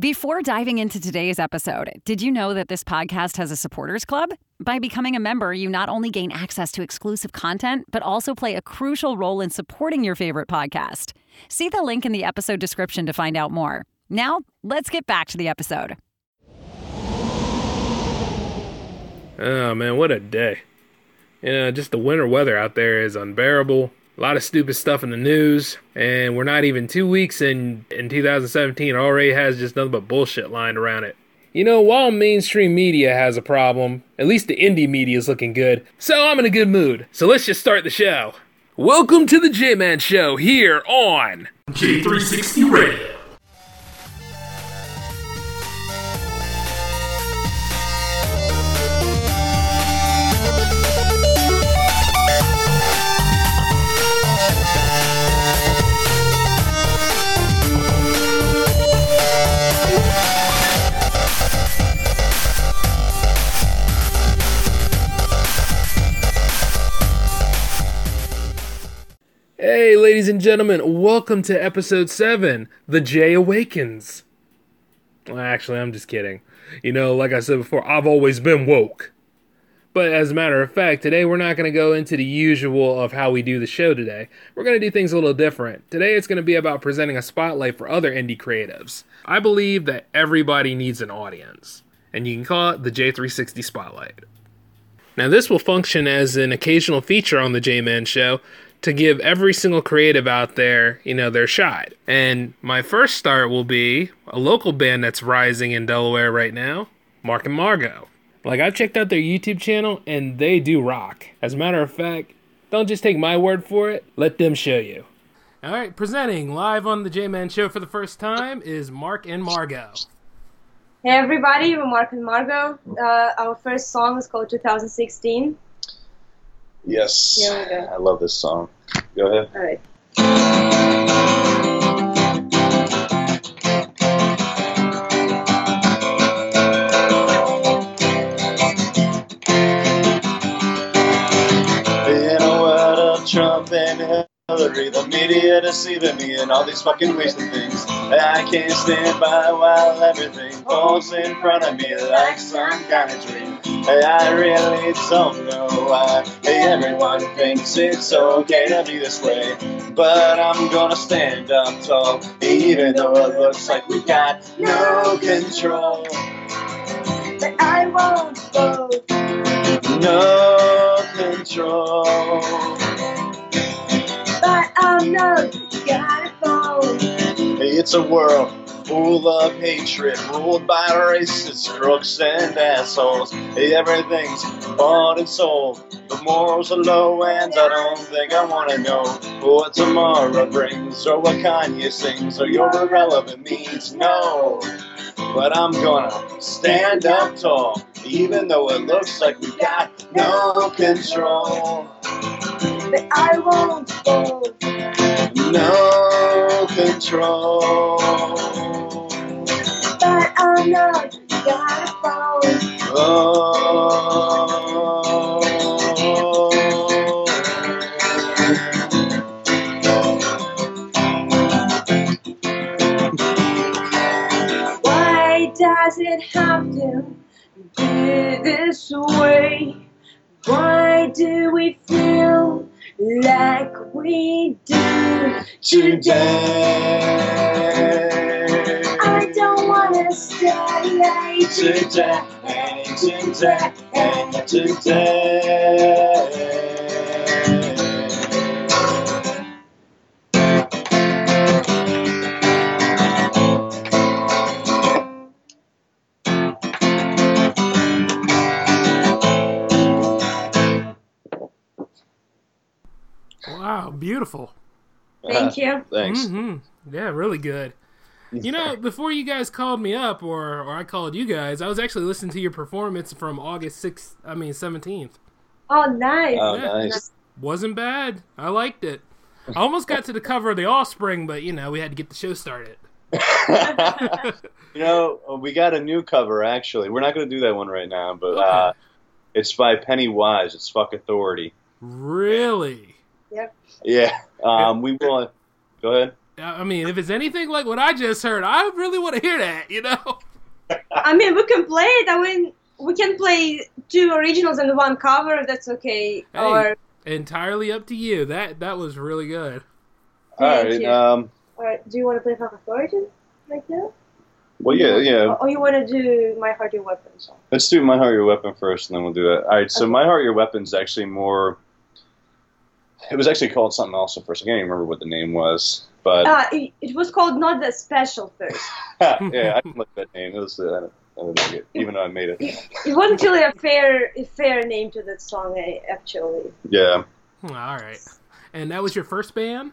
Before diving into today's episode, did you know that this podcast has a supporters club? By becoming a member, you not only gain access to exclusive content, but also play a crucial role in supporting your favorite podcast. See the link in the episode description to find out more. Now, let's get back to the episode. Oh man, what a day. You know, just the winter weather out there is unbearable. A lot of stupid stuff in the news, and we're not even two weeks in in 2017 already has just nothing but bullshit lying around it. You know, while mainstream media has a problem, at least the indie media is looking good, so I'm in a good mood. So let's just start the show. Welcome to the J Man Show here on J360 Radio. And gentlemen, welcome to episode 7 The J Awakens. Actually, I'm just kidding. You know, like I said before, I've always been woke. But as a matter of fact, today we're not going to go into the usual of how we do the show today. We're going to do things a little different. Today it's going to be about presenting a spotlight for other indie creatives. I believe that everybody needs an audience, and you can call it the J360 Spotlight. Now, this will function as an occasional feature on the J Man Show to give every single creative out there, you know, their shot. And my first start will be a local band that's rising in Delaware right now, Mark and Margo. Like, I've checked out their YouTube channel and they do rock. As a matter of fact, don't just take my word for it, let them show you. All right, presenting live on the J Man Show for the first time is Mark and Margo. Hey everybody, we're Mark and Margo. Uh, our first song is called 2016. Yes. I love this song. Go ahead. All right. In a world of Trump and The media deceiving me and all these fucking wasted things. I can't stand by while everything falls in front of me like some kind of dream. I really don't know why everyone thinks it's okay to be this way. But I'm gonna stand up tall, even though it looks like we got no control. But I won't fold. No control. Fold. It's a world full of hatred, ruled by racists, crooks, and assholes. Everything's bought and sold. The morals are low, and I don't think I wanna know what tomorrow brings, or what Kanye sings, or your irrelevant means. No, but I'm gonna stand up tall, even though it looks like we got no control. But I won't fold. No control. But know you gotta fall. Oh. Why does it have to be this way? Why do we feel like we do Today. I don't wanna stay. Today. Today. And today. Beautiful. Thank you. Thanks. hmm Yeah, really good. You know, before you guys called me up, or or I called you guys, I was actually listening to your performance from August sixth. I mean seventeenth. Oh, nice. Oh, Yeah. nice. Wasn't bad. I liked it. I almost got to the cover of the Offspring, but you know we had to get the show started. you know, we got a new cover actually. We're not going to do that one right now, but uh, it's by Pennywise. It's Fuck Authority. Really? Yep. Yeah. Um, we will. Go ahead. I mean, if it's anything like what I just heard, I really want to hear that. You know. I mean, we can play it. I mean, we can play two originals and one cover. If that's okay. Hey, Or entirely up to you. That that was really good. All Thank right. you. Um, or do you want to play Fuck Authority right now? well, yeah, yeah. Or you want to do My Heart Your Weapon song? Let's do My Heart Your Weapon first, and then we'll do that. All right. So Okay. My Heart Your Weapon is actually more. It was actually called something else at first. I can't even remember what the name was, but Uh, it, it was called Not the Special first. yeah, I didn't like that name. It was. Uh, I didn't like it, even though I made it. It wasn't really a fair a fair name to that song, eh, actually. Yeah. Hmm, All right. And that was your first band?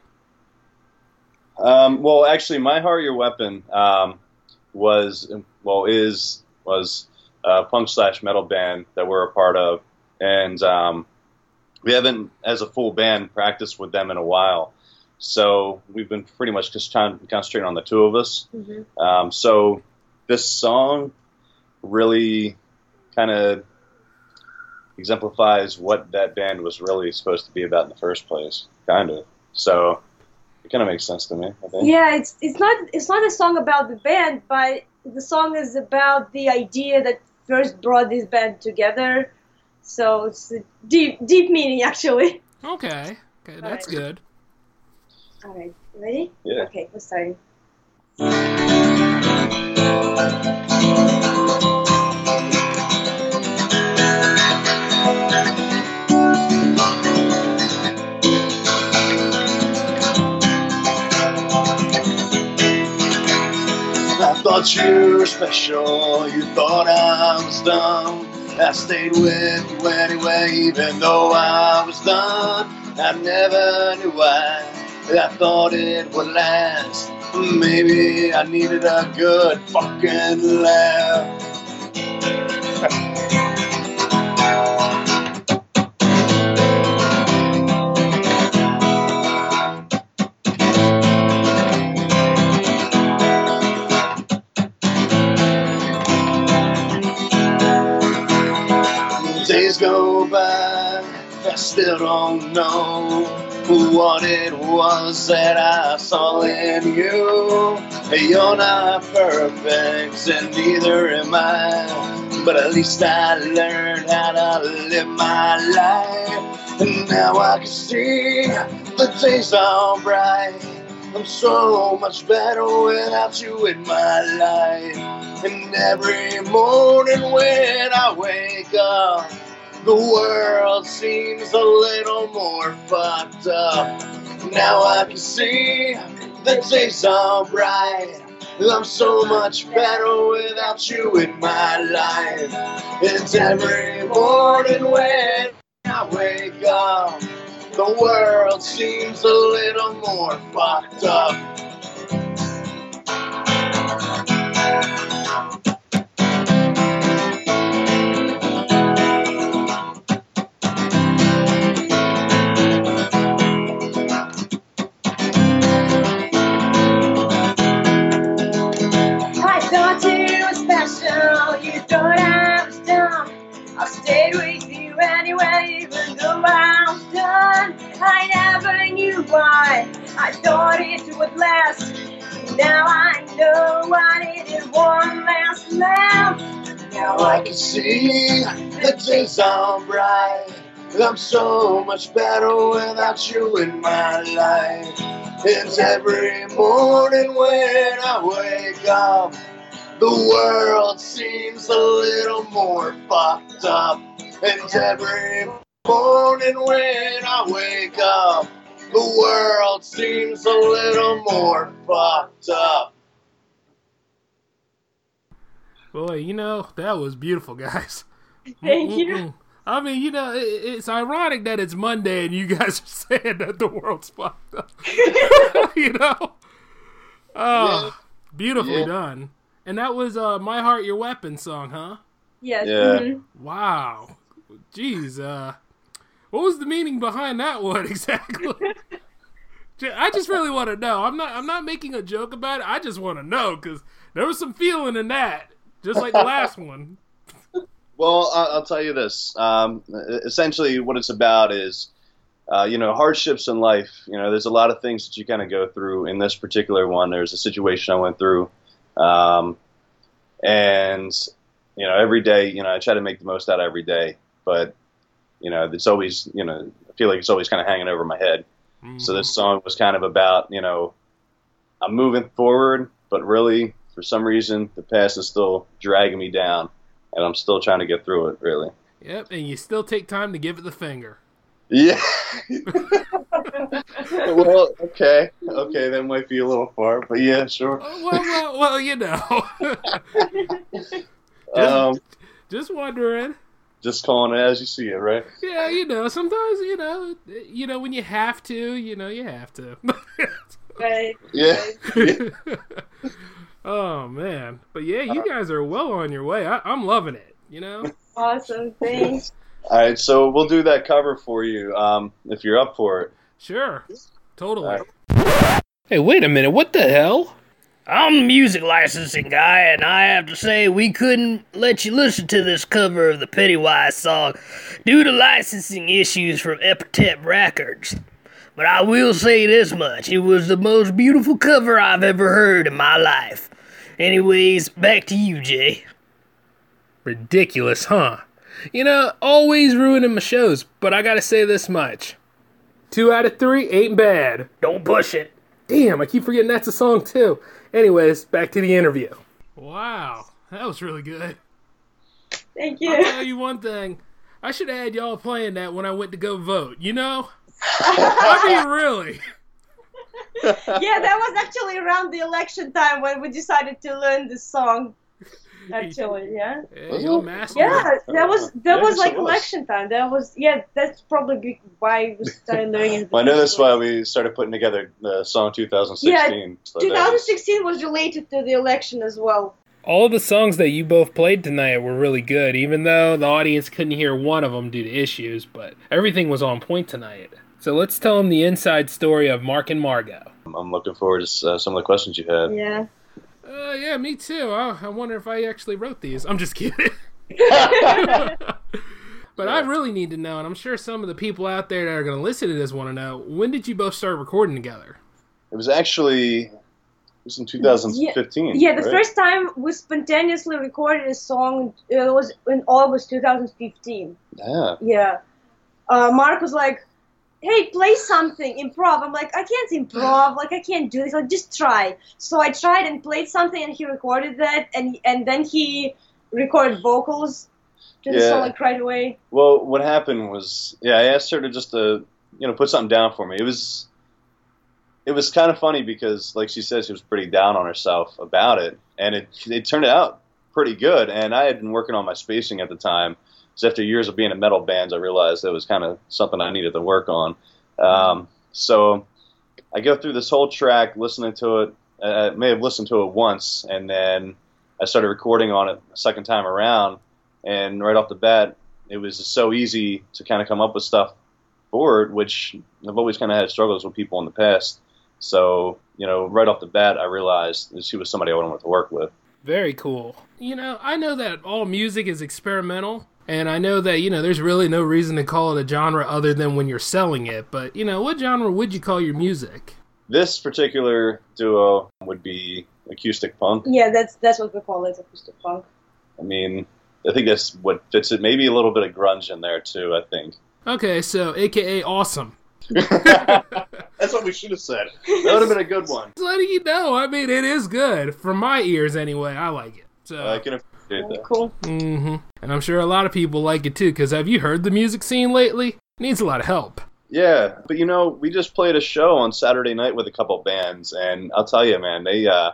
Um, well, actually, My Heart Your Weapon um, was well is was a punk slash metal band that we're a part of, and um, we haven't, as a full band, practiced with them in a while. So we've been pretty much just trying concentrating on the two of us. Mm-hmm. Um, so this song really kind of exemplifies what that band was really supposed to be about in the first place, kind of. So it kind of makes sense to me. I think. Yeah, it's it's not it's not a song about the band, but the song is about the idea that first brought this band together. So it's a deep deep meaning actually. Okay. Okay, that's right. good. All right, ready? Yeah. Okay, we're starting. I thought you were special. You thought I was dumb. I stayed with you anyway, even though I was done. I never knew why. I thought it would last. Maybe I needed a good fucking laugh. still don't know what it was that I saw in you. You're not perfect, and neither am I. But at least I learned how to live my life. And now I can see the days are bright. I'm so much better without you in my life. And every morning when I wake up, the world seems a little more fucked up. Now I can see the days bright. I'm so much better without you in my life. And every morning when I wake up, the world seems a little more fucked up. I thought it would last. Now I know I needed one last laugh. Now I can see the days are bright. I'm so much better without you in my life. It's every morning when I wake up, the world seems a little more fucked up. And every morning when I wake up, the world seems a little more fucked up. Boy, you know, that was beautiful, guys. Thank you. I mean, you know, it, it's ironic that it's Monday and you guys are saying that the world's fucked up. you know? Oh, beautifully Yeah. done. And that was uh, My Heart, Your Weapon song, huh? Yes. Yeah. mhm. Wow. Jeez, uh, what was the meaning behind that one exactly? I just really want to know. I'm not. I'm not making a joke about it. I just want to know because there was some feeling in that, just like the last one. Well, I'll tell you this. Um, essentially, what it's about is uh, you know, hardships in life. You know, there's a lot of things that you kind of go through. In this particular one, there's a situation I went through, um, and you know, every day, you know, I try to make the most out of every day, but you know, it's always, you know, I feel like it's always kind of hanging over my head. So this song was kind of about, you know, I'm moving forward, but really, for some reason, the past is still dragging me down, and I'm still trying to get through it. Really. Yep, and you still take time to give it the finger. Yeah. well, okay, okay, that might be a little far, but yeah, sure. Oh, well, well, well, you know. Um, Just wondering. Just calling it as you see it, right? Yeah, you know, sometimes, you know, you know, when you have to, you know, you have to. Right. Yeah. oh, man. But yeah, you guys are well on your way. I, I'm loving it, you know? Awesome. Thanks. All right, so we'll do that cover for you um, if you're up for it. Sure. Totally. Alright. Hey, wait a minute. What the hell? I'm the music licensing guy, and I have to say we couldn't let you listen to this cover of the Pennywise song due to licensing issues from Epitaph Records. But I will say this much it was the most beautiful cover I've ever heard in my life. Anyways, back to you, Jay. Ridiculous, huh? You know, always ruining my shows, but I gotta say this much. Two out of three ain't bad. Don't push it. Damn, I keep forgetting that's a song too. Anyways, back to the interview. Wow, that was really good. Thank you. I'll tell you one thing. I should have had y'all playing that when I went to go vote, you know? I mean, really. yeah, that was actually around the election time when we decided to learn this song. Actually, yeah. Yeah, y'all Yeah, that was that Yeah, was like it was. election time. That was yeah. That's probably why we started learning. it. Well, I know that's why we started putting together the song 2016. so that was- 2016 was related to the election as well. All of the songs that you both played tonight were really good, even though the audience couldn't hear one of them due to issues, but everything was on point tonight. So let's tell them the inside story of Mark and Margo. I'm looking forward to uh, some of the questions you had. Yeah. Uh, yeah, me too. I, I wonder if I actually wrote these. I'm just kidding. but I really need to know, and I'm sure some of the people out there that are going to listen to this want to know when did you both start recording together? It was actually it was in 2015. Yeah, the right? first time we spontaneously recorded a song it was in August 2015. Yeah. Yeah. Uh, Mark was like, hey, play something, improv. I'm like, I can't improv. Like, I can't do this. Like, just try. So I tried and played something, and he recorded that, and and then he recorded vocals to the Yeah. song like right away. Well, what happened was, yeah, I asked her to just to, you know, put something down for me. It was, it was kind of funny because, like she said, she was pretty down on herself about it, and it it turned out pretty good. And I had been working on my spacing at the time. So after years of being in metal bands, I realized that was kind of something I needed to work on. Um, so I go through this whole track, listening to it. Uh, I may have listened to it once, and then I started recording on it a second time around. And right off the bat, it was so easy to kind of come up with stuff for it, which I've always kind of had struggles with people in the past. So, you know, right off the bat, I realized that she was somebody I wanted to work with. Very cool. You know, I know that all music is experimental, and I know that, you know, there's really no reason to call it a genre other than when you're selling it, but, you know, what genre would you call your music? This particular duo would be acoustic punk. Yeah, that's that's what we call it, acoustic punk. I mean, I think that's what fits it. Maybe a little bit of grunge in there too. I think. Okay, so AKA awesome. That's what we should have said. That would have been a good one. Just letting you know, I mean, it is good. From my ears, anyway, I like it. So, I can appreciate that. Cool. hmm And I'm sure a lot of people like it too, because have you heard the music scene lately? Needs a lot of help. Yeah, but you know, we just played a show on Saturday night with a couple bands, and I'll tell you, man, they uh,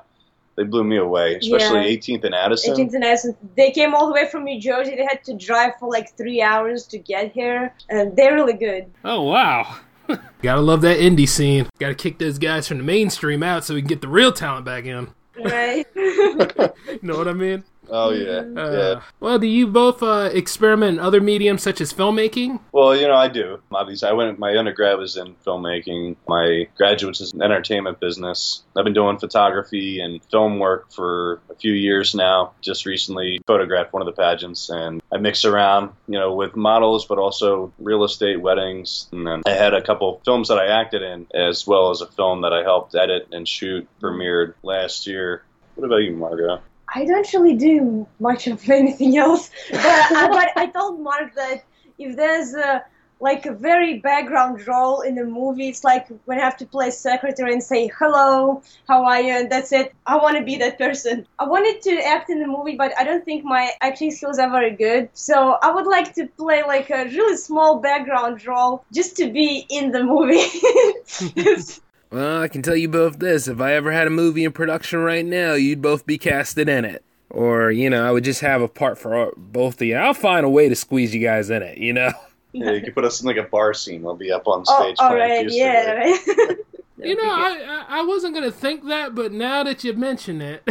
they blew me away, especially Yeah. 18th and Addison. 18th and Addison. They came all the way from New Jersey. They had to drive for like three hours to get here, and they're really good. Oh, wow. Gotta love that indie scene. Gotta kick those guys from the mainstream out so we can get the real talent back in. Right? You know what I mean? Oh yeah, Uh, yeah. Well, do you both uh, experiment in other mediums such as filmmaking? Well, you know, I do. Obviously, I went. My undergrad was in filmmaking. My graduate's is in entertainment business. I've been doing photography and film work for a few years now. Just recently photographed one of the pageants, and I mix around, you know, with models, but also real estate, weddings, and then I had a couple films that I acted in, as well as a film that I helped edit and shoot, premiered last year. What about you, Margo? I don't really do much of anything else, but, I, but I told Mark that if there's a like a very background role in a movie, it's like when I have to play secretary and say hello, how are you, and that's it. I want to be that person. I wanted to act in the movie, but I don't think my acting skills are very good. So I would like to play like a really small background role just to be in the movie. Well, I can tell you both this. If I ever had a movie in production right now, you'd both be casted in it. Or, you know, I would just have a part for both of you. I'll find a way to squeeze you guys in it, you know? Yeah, you could put us in like a bar scene. We'll be up on oh, stage. all playing right, yeah. right? Right. You know, I, I I wasn't gonna think that, but now that you mention it,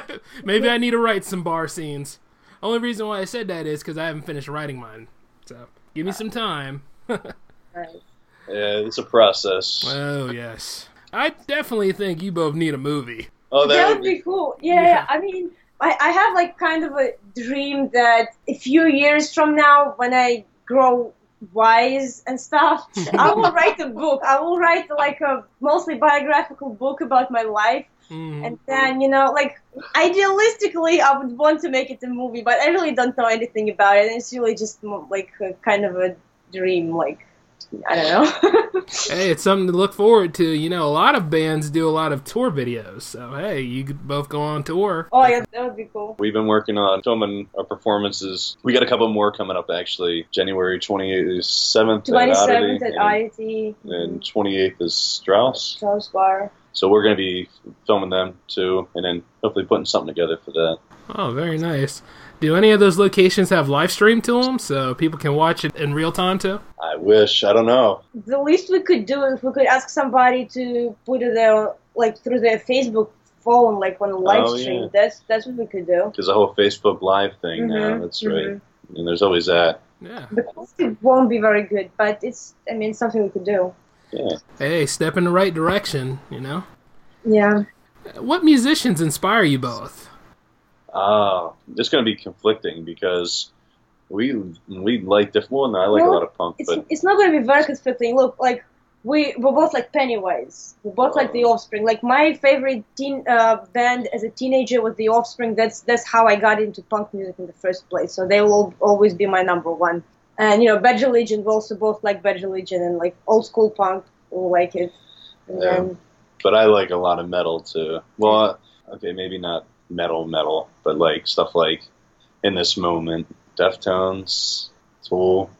maybe I need to write some bar scenes. Only reason why I said that is because I haven't finished writing mine. So give me some time. Right. Yeah, it's a process. Oh yes, I definitely think you both need a movie. oh, that would be cool. Yeah, Yeah. I mean, I, I have like kind of a dream that a few years from now, when I grow wise and stuff, I will write a book. I will write like a mostly biographical book about my life. Mhm. And then, you know, like idealistically, I would want to make it a movie, but I really don't know anything about it. It's really just like a, kind of a dream. Like, I don't know. Hey, it's something to look forward to. You know, a lot of bands do a lot of tour videos. So hey, you could both go on tour. oh, yeah, that would be cool. We've been working on filming our performances. We got a couple more coming up actually. January 27th at 27th Oddity, at and, and 28th is Strauss. Charles Bar. So we're going to be filming them too, and then hopefully putting something together for that. Oh, very nice. Do any of those locations have live stream to them so people can watch it in real time too? I wish. I don't know. the least we could do is we could ask somebody to put it there like through their Facebook phone, like on a live Oh, stream. yeah. That's that's what we could do. There's a whole Facebook Live thing now. Mhm, That's mhm. right. And there's always that. Yeah. The quality won't be very good, but it's I mean something we could do. Yeah. Hey, step in the right direction. You know. Yeah. What musicians inspire you both? Oh, it's going to be conflicting because we we like different. Well, no, I like a lot of punk, It's but it's not gonna be very conflicting. Look, like we we're both like Pennywise. We're both like the Offspring. Like my favorite teen uh, band as a teenager was the Offspring. That's that's how I got into punk music in the first place. So they will always be my number one. And you know, Bad Religion. We also both like Bad Religion and like old school punk. We like it. And Yeah. then but I like a lot of metal too. Well, okay, maybe not metal metal, but like stuff like in this moment, Deftones, Tool,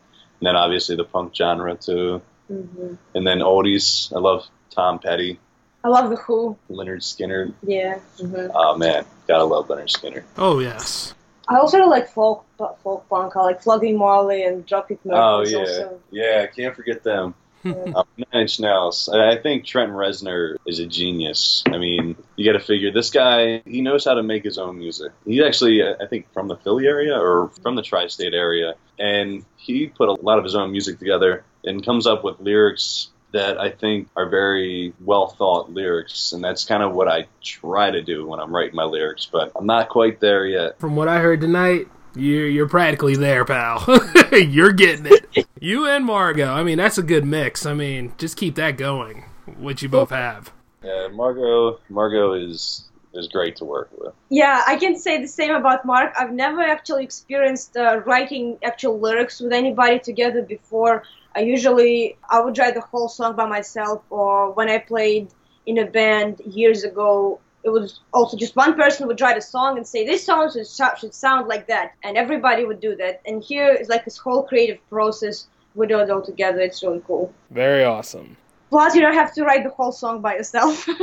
and then obviously the punk genre too, mhm. and then oldies. I love Tom Petty, I love the Who. Lynyrd Skynyrd. Yeah. mhm. Oh man, gotta love Lynyrd Skynyrd. Oh yes. I also like folk folk punk. I like Flogging Molly and Dropkick Murphys. Oh yeah, Also. yeah. Can't forget them. Um, Nine Inch Nails. I I think Trent Reznor is a genius. I mean, you got to figure this guy. He knows how to make his own music. He's actually, uh, I think, from the Philly area or from the tri-state area, and he put a lot of his own music together and comes up with lyrics that I think are very well thought lyrics, and that's kind of what I try to do when I'm writing my lyrics. But I'm not quite there yet. From what I heard tonight, you're you're practically there, pal. you're getting it. You and Margo. I mean, that's a good mix. I mean, just keep that going. What you both have. Yeah, Margo. Margo is is great to work with. Yeah, I can say the same about Mark. I've never actually experienced uh, writing actual lyrics with anybody together before. I usually I would write the whole song by myself, or when I played in a band years ago, it was also just one person would write a song and say this song should, sound like that, and everybody would do that. And here is like this whole creative process. Do it all together. It's really cool. Very awesome. Plus, you don't have to write the whole song by yourself.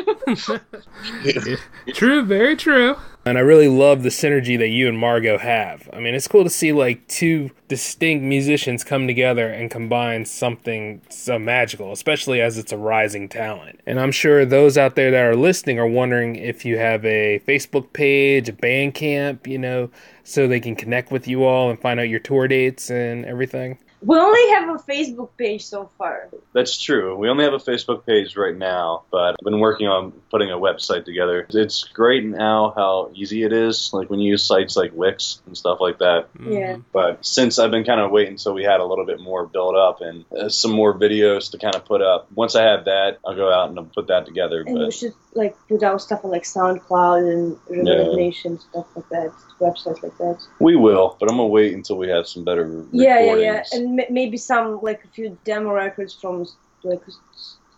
True, very true. And I really love the synergy that you and Margo have. I mean, it's cool to see like two distinct musicians come together and combine something so magical, especially as it's a rising talent. And I'm sure those out there that are listening are wondering if you have a Facebook page, a band camp, you know, so they can connect with you all and find out your tour dates and everything. We only have a Facebook page so far. That's true. We only have a Facebook page right now, but I've been working on putting a website together. It's great now how easy it is, like when you use sites like Wix and stuff like that. Yeah. But since I've been kind of waiting until we had a little bit more built up and uh, some more videos to kind of put up, once I have that, I'll go out and I'll put that together. And we should like put out stuff on like SoundCloud and Reverb Yeah. Stuff like that, websites like that. we will. But I'm gonna wait until we have some better recordings. Yeah, yeah, yeah, and m- maybe some like a few demo records from like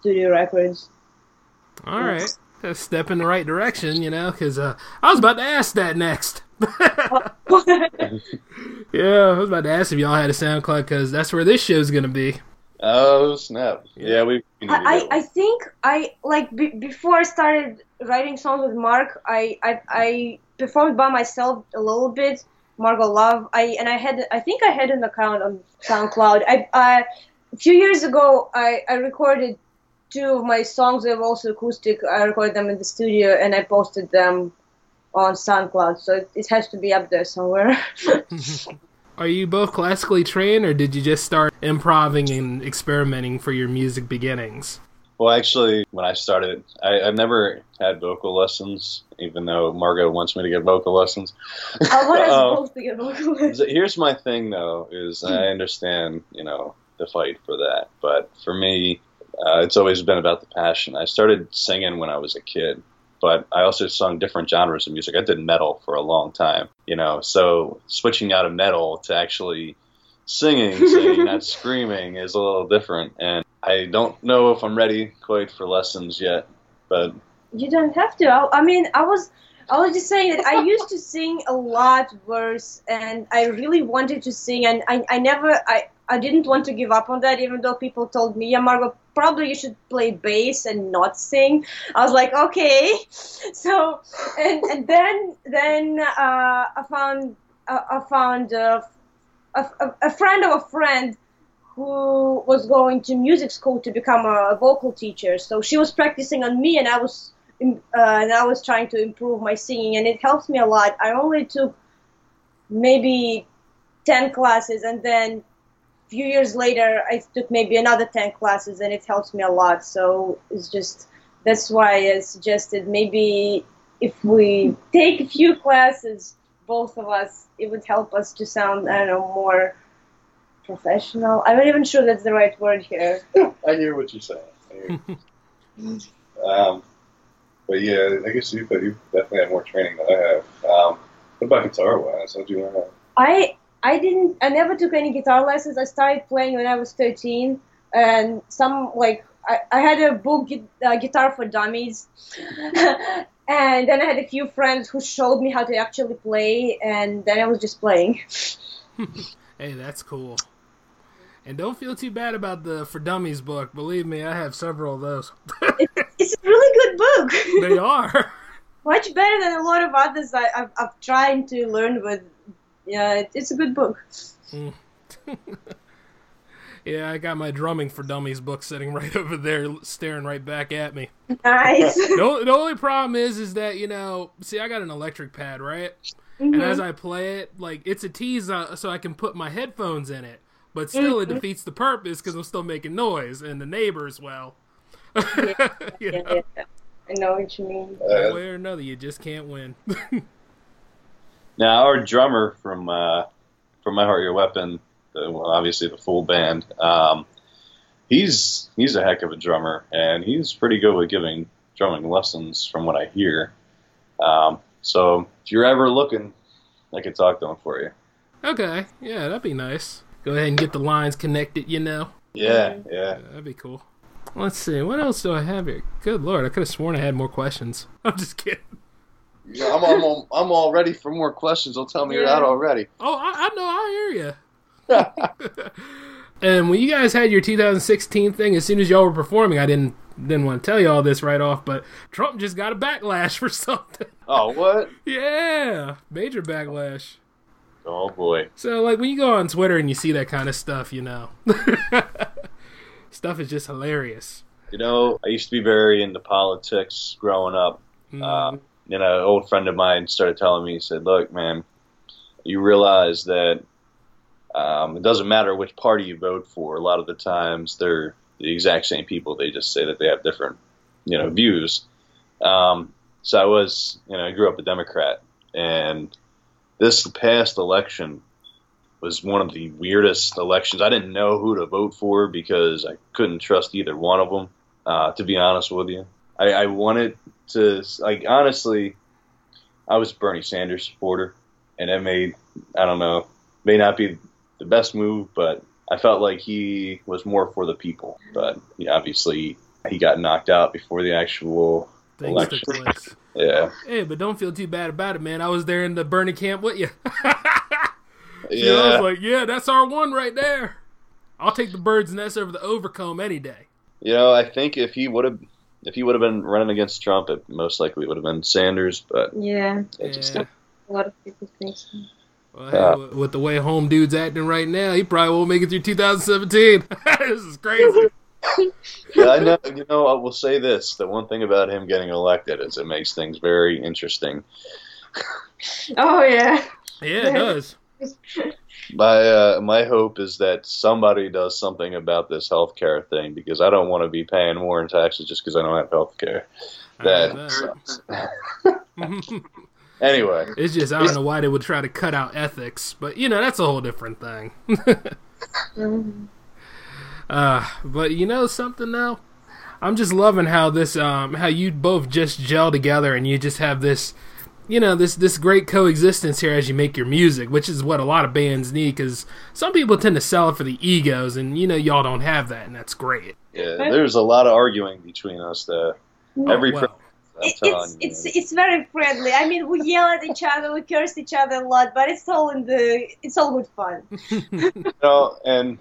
studio records. All right. A step in the right direction, you know, because uh, I was about to ask that next. yeah, I was about to ask if y'all had a SoundCloud because that's where this show's going to be. Oh snap! Yeah, we. we need to I, I, I think I like be, before I started writing songs with Mark, I, I I performed by myself a little bit. Margo Love. I and I had I think I had an account on SoundCloud. I, I a few years ago I, I recorded two of my songs. They were also acoustic. I recorded them in the studio and I posted them on SoundCloud. So it, it has to be up there somewhere. Are you both classically trained, or did you just start improvising and experimenting for your music beginnings? Well, actually, when I started, I, I've never had vocal lessons, even though Margo wants me to get vocal lessons. I was Um, to get vocalist. So Here's my thing, though, is I understand, you know, the fight for that, but for me, uh, it's always been about the passion. I started singing when I was a kid, but I also sung different genres of music. I did metal for a long time, you know, so switching out of metal to actually singing, singing, not screaming, is a little different, and I don't know if I'm ready quite for lessons yet, but You don't have to. I, I mean, I was, I was just saying that I used to sing a lot worse, and I really wanted to sing, and I, I never, I, I didn't want to give up on that, even though people told me, yeah, Margo, probably you should play bass and not sing. I was like, okay. So, and and then then uh, I found uh, I found uh, a, a, a friend of a friend who was going to music school to become a vocal teacher. So she was practicing on me, and I was uh, and I was trying to improve my singing, and it helped me a lot. I only took maybe ten classes, and then a few years later, I took maybe another ten classes, and it helps me a lot. So it's just that's why I suggested maybe if we take a few classes, both of us, it would help us to sound I don't know more professional. I'm not even sure that's the right word here. I hear what you're saying. Um, but yeah, I guess you, but you definitely have more training than I have. Um, what about guitar wise? How do you learn that? I I didn't I never took any guitar lessons. I started playing when I was 13 and some like I, I had a book gui- uh, guitar for dummies and then I had a few friends who showed me how to actually play and then I was just playing. Hey, that's cool. And don't feel too bad about the For Dummies book. Believe me, I have several of those. It's a really good book. they are. Much better than a lot of others I, I've, I've tried to learn with. Yeah, it- it's a good book. Yeah, I got my drumming for dummies book sitting right over there, staring right back at me. Nice. The, the only problem is, is that you know, see, I got an electric pad, right? And as I play it, like it's a tease, uh, so I can put my headphones in it. But still, it defeats the purpose because I'm still making noise, and the neighbors, well, you yeah, know, yeah. I know what you mean. one Uh, way or another, you just can't win. now, our drummer from uh, from My Heart Your Weapon, the, well, obviously the full band, um, he's he's a heck of a drummer, and he's pretty good with giving drumming lessons, from what I hear. Um, so if you're ever looking, I could talk to him for you. okay, yeah, that'd be nice. Go ahead and get the lines connected, you know. Yeah, yeah. That'd be cool. Let's see, what else do I have here? Good lord, I could have sworn I had more questions. I'm just kidding. Yeah, I'm, I'm, all- I'm all ready for more questions. Don't tell me you're out already. Oh, I, I know, I hear you. And when you guys had your 2016 thing, as soon as y'all were performing, I didn't didn't want to tell you all this right off, but Trump just got a backlash for something. Oh, what? yeah, major backlash. Oh boy. So like when you go on Twitter and you see that kind of stuff, you know, stuff is just hilarious. You know, I used to be very into politics growing up. Mm. Uh, you know, an old friend of mine started telling me, he said, "Look, man, you realize that um, it doesn't matter which party you vote for. A lot of the times, they're the exact same people. They just say that they have different, you know, views." Um, so I was, you know, I grew up a Democrat, and this past election was one of the weirdest elections. I didn't know who to vote for because I couldn't trust either one of them. Uh, to be honest with you, I, I wanted to like honestly, I was a Bernie Sanders supporter, and it made I don't know may not be the best move, but I felt like he was more for the people. But yeah, obviously he got knocked out before the actual Things election. Took place. Yeah, Hey, but don't feel too bad about it, man. I was there in the Bernie camp with you. yeah. know, I was like, yeah, that's our one right there. I'll take the bird's nest over the overcomb any day. you know. I think if he would have. If he would have been running against Trump, it most likely would have been Sanders, but Yeah, it just Yeah. a lot of people think so. Well, hey, Yeah. with- with the way home dude's acting right now, he probably won't make it through 2017. this is crazy. yeah, I know. You know, I will say this: the one thing about him getting elected is it makes things very interesting. Oh yeah. Yeah, it does. My uh, my hope is that somebody does something about this healthcare thing because I don't want to be paying more in taxes just because I don't have healthcare. That I Anyway, it's just I don't know why they would try to cut out ethics, but you know that's a whole different thing. Uh, but you know something though, I'm just loving how this um how you both just gel together and you just have this, you know this this great coexistence here as you make your music, which is what a lot of bands need because some people tend to sell it for the egos, and you know y'all don't have that, and that's great. yeah, there's a lot of arguing between us. There, every well. Fr- It, it's it's it's very friendly. I mean, we yell at each other, we curse each other a lot, but it's all in the it's all good fun. you know, and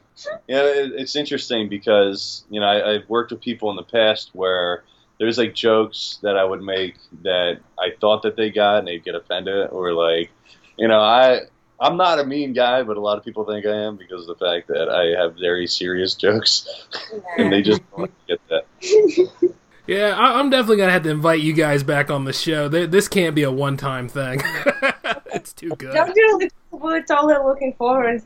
you know, it, it's interesting because you know I, I've worked with people in the past where there's like jokes that I would make that I thought that they got and they'd get offended, or like, you know, I I'm not a mean guy, but a lot of people think I am because of the fact that I have very serious jokes, and they just don't get that. Yeah, I, I'm definitely gonna have to invite you guys back on the show. Th- This can't be a one-time thing. it's too good. Don't you look we're totally looking forward.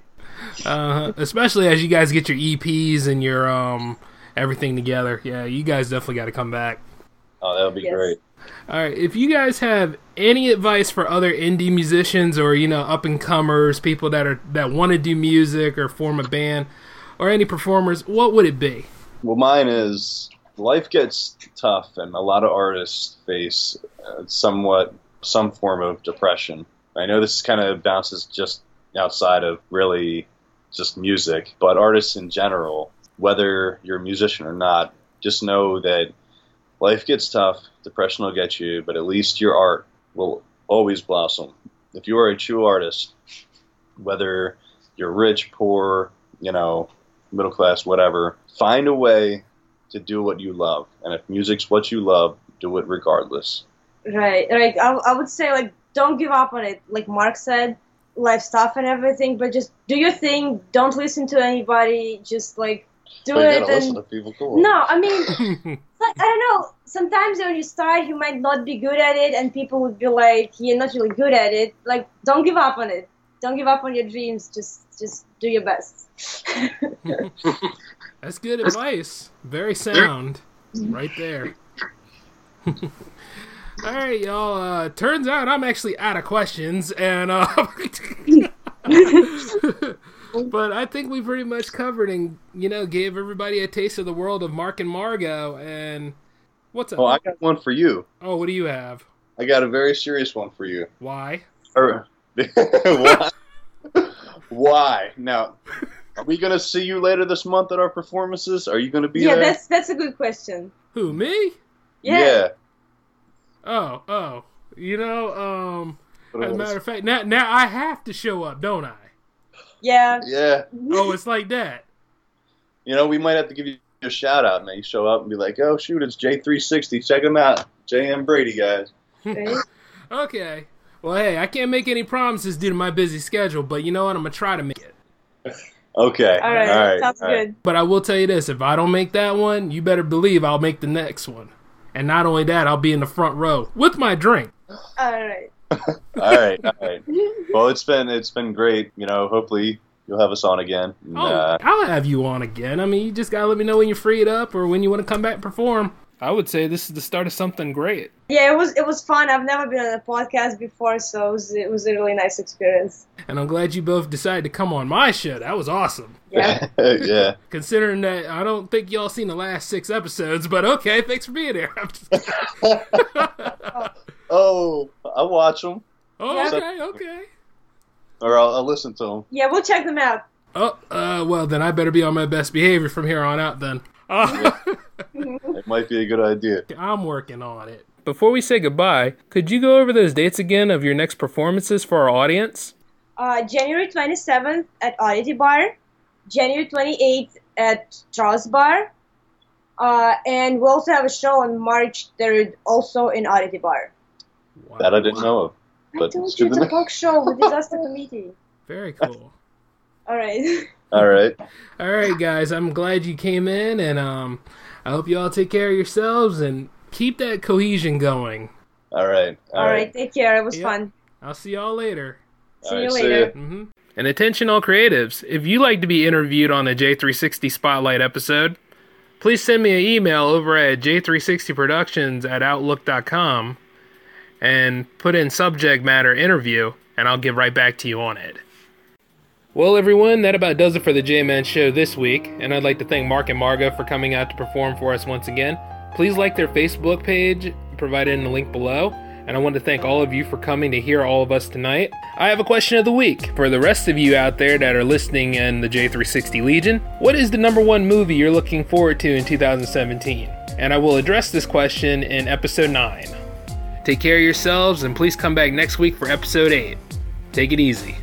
Uh, especially as you guys get your EPs and your um everything together. Yeah, you guys definitely got to come back. Oh, that would be Yes. great. All right, if you guys have any advice for other indie musicians or you know up and comers, people that are that want to do music or form a band, or any performers, what would it be? Well, mine is life gets tough, and a lot of artists face uh, somewhat some form of depression. I know this kind of bounces just outside of really just music, but artists in general, whether you're a musician or not, just know that life gets tough, depression will get you, but at least your art will always blossom. If you are a true artist, whether you're rich, poor, you know, middle class, whatever, find a way to do what you love. And if music's what you love, do it regardless. Right, right. I, I would say like don't give up on it. Like Mark said, life stuff and everything, but just do your thing. Don't listen to anybody. Just like do But you it. gotta listen And to people cool. no, I mean, like, I don't know. Sometimes when you start, you might not be good at it, and people would be like, "You're not really good at it." Like, don't give up on it. Don't give up on your dreams. Just, just do your best. That's good advice. Very sound. Right there. All right, y'all. Uh, turns out I'm actually out of questions, and uh, but I think we pretty much covered and you know gave everybody a taste of the world of Mark and Margo. And what's up? Oh, I got one for you. oh, what do you have? I got a very serious one for you. Why? Or- Why? Why? Now, are we going to see you later this month at our performances? Are you going to be yeah, there? that's that's a good question. Who me? Yeah. Oh, oh. You know, um, as a matter of fact, now now I have to show up, don't I? Yeah. yeah. Oh, it's like that. you know, we might have to give you a shout out, man. You show up and be like, "Oh shoot, it's J360. Check him out, JM Brady, guys." Okay. Okay. Well, hey, I can't make any promises due to my busy schedule, but you know what? I'm gonna try to make it. Okay, All right, all right, sounds all right. good. But I will tell you this: if I don't make that one, you better believe I'll make the next one. And not only that, I'll be in the front row with my drink. All right. all right, all right. Well, it's been it's been great. You know, hopefully you'll have us on again. And, Oh, uh, I'll have you on again. I mean, you just gotta let me know when you're freed up or when you want to come back and perform. I would say this is the start of something great. Yeah, it was it was fun. I've never been on a podcast before, so it was, it was a really nice experience. And I'm glad you both decided to come on my show. That was awesome. Yeah. yeah. Considering that I don't think y'all seen the last six episodes, but okay, thanks for being here. Oh, I'll watch them oh, Yeah. okay, okay. or I'll, I'll listen to them. yeah, we'll check them out. Oh, uh, well, then I better be on my best behavior from here on out then. Uh, It might be a good idea. I'm working on it. Before we say goodbye, could you go over those dates again of your next performances for our audience? Uh, January 27th at Oddity Bar, January 28th at Charles Bar, uh, and we also have a show on March 3rd also in Oddity Bar. That I didn't know of. I told you good it's a know. talk show with Disaster Committee. Very cool. All right. All right. All right, guys, I'm glad you came in, and um, I hope you all take care of yourselves and keep that cohesion going. All right. All right. Take care. It was Yep. fun. I'll see y'all later. See All you right, see later. ya. hmm And attention, all creatives. If you like to be interviewed on a J360 Spotlight episode, please send me an email over at j360productions at outlook.com and put in subject matter interview, and I'll get right back to you on it. Well, everyone, that about does it for the J Man Show this week, and I'd like to thank Mark and Margo for coming out to perform for us once again. Please like their Facebook page, provided in the link below, and I want to thank all of you for coming to hear all of us tonight. I have a question of the week. For the rest of you out there that are listening in the J360 Legion, what is the number one movie you're looking forward to in 2017? And I will address this question in episode 9. Take care of yourselves, and please come back next week for episode 8. Take it easy.